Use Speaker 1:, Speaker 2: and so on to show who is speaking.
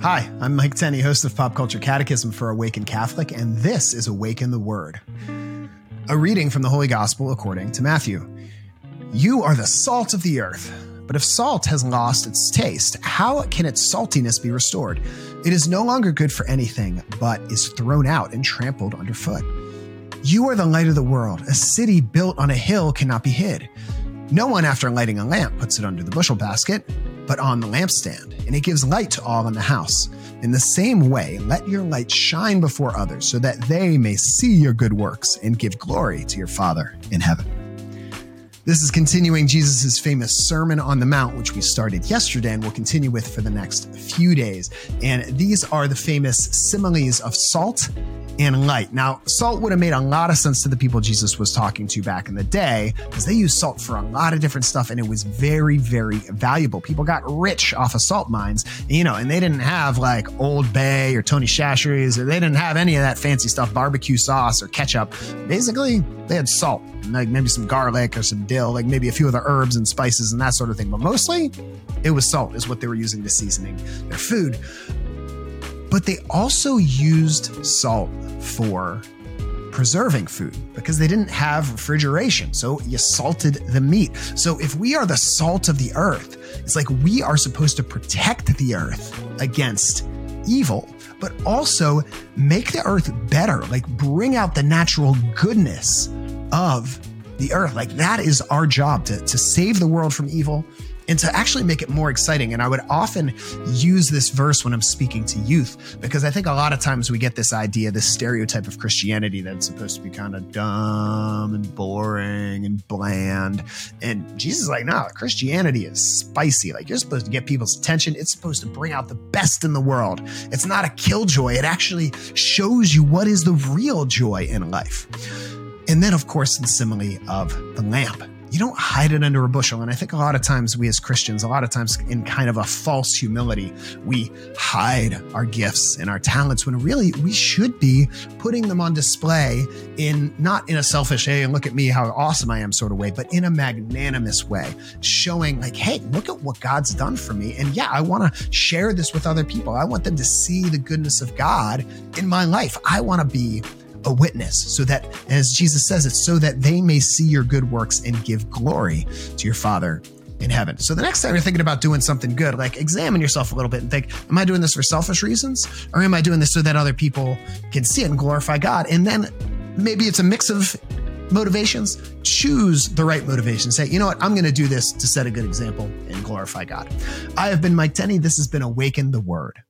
Speaker 1: Hi, I'm Mike Tenney, host of Pop Culture Catechism for Awaken Catholic, and this is Awaken the Word. A reading from the Holy Gospel according to Matthew. You are the salt of the earth, but if salt has lost its taste, how can its saltiness be restored? It is no longer good for anything, but is thrown out and trampled underfoot. You are the light of the world. A city built on a hill cannot be hid. No one, after lighting a lamp, puts it under the bushel basket, but on the lampstand, and it gives light to all in the house. In the same way, let your light shine before others, so that they may see your good works and give glory to your Father in heaven. This is continuing Jesus' famous Sermon on the Mount, which we started yesterday and will continue with for the next few days. And these are the famous similes of salt and light. Now, salt would have made a lot of sense to the people Jesus was talking to back in the day because they used salt for a lot of different stuff and it was very, very valuable. People got rich off of salt mines, you know, and they didn't have like Old Bay or Tony Chachere's or they didn't have any of that fancy stuff, barbecue sauce or ketchup. Basically, they had salt and like maybe some garlic or some dill, like maybe a few of the herbs and spices and that sort of thing. But mostly it was salt is what they were using to seasoning their food. But they also used salt for preserving food because they didn't have refrigeration. So you salted the meat. So if we are the salt of the earth, it's like we are supposed to protect the earth against evil, but also make the earth better, like bring out the natural goodness of the earth. Like that is our job to, to save the world from evil and to actually make it more exciting. And I would often use this verse when I'm speaking to youth because I think a lot of times we get this idea, this stereotype of Christianity that's supposed to be kind of dumb and boring and bland. And Jesus is like, no, Christianity is spicy. Like you're supposed to get people's attention. It's supposed to bring out the best in the world. It's not a killjoy. It actually shows you what is the real joy in life. And then, of course, the simile of the lamp you don't hide it under a bushel. And I think a lot of times we as Christians, a lot of times in kind of a false humility, we hide our gifts and our talents when really we should be putting them on display in not in a selfish, hey, and look at me, how awesome I am sort of way, but in a magnanimous way, showing like, hey, look at what God's done for me. And yeah, I want to share this with other people. I want them to see the goodness of God in my life. I want to be a witness so that, as Jesus says, it's so that they may see your good works and give glory to your Father in heaven. So the next time you're thinking about doing something good, like examine yourself a little bit and think, am I doing this for selfish reasons? Or am I doing this so that other people can see it and glorify God? And then maybe it's a mix of motivations. Choose the right motivation. Say, you know what? I'm going to do this to set a good example and glorify God. I have been Mike Tenney. This has been Awaken the Word.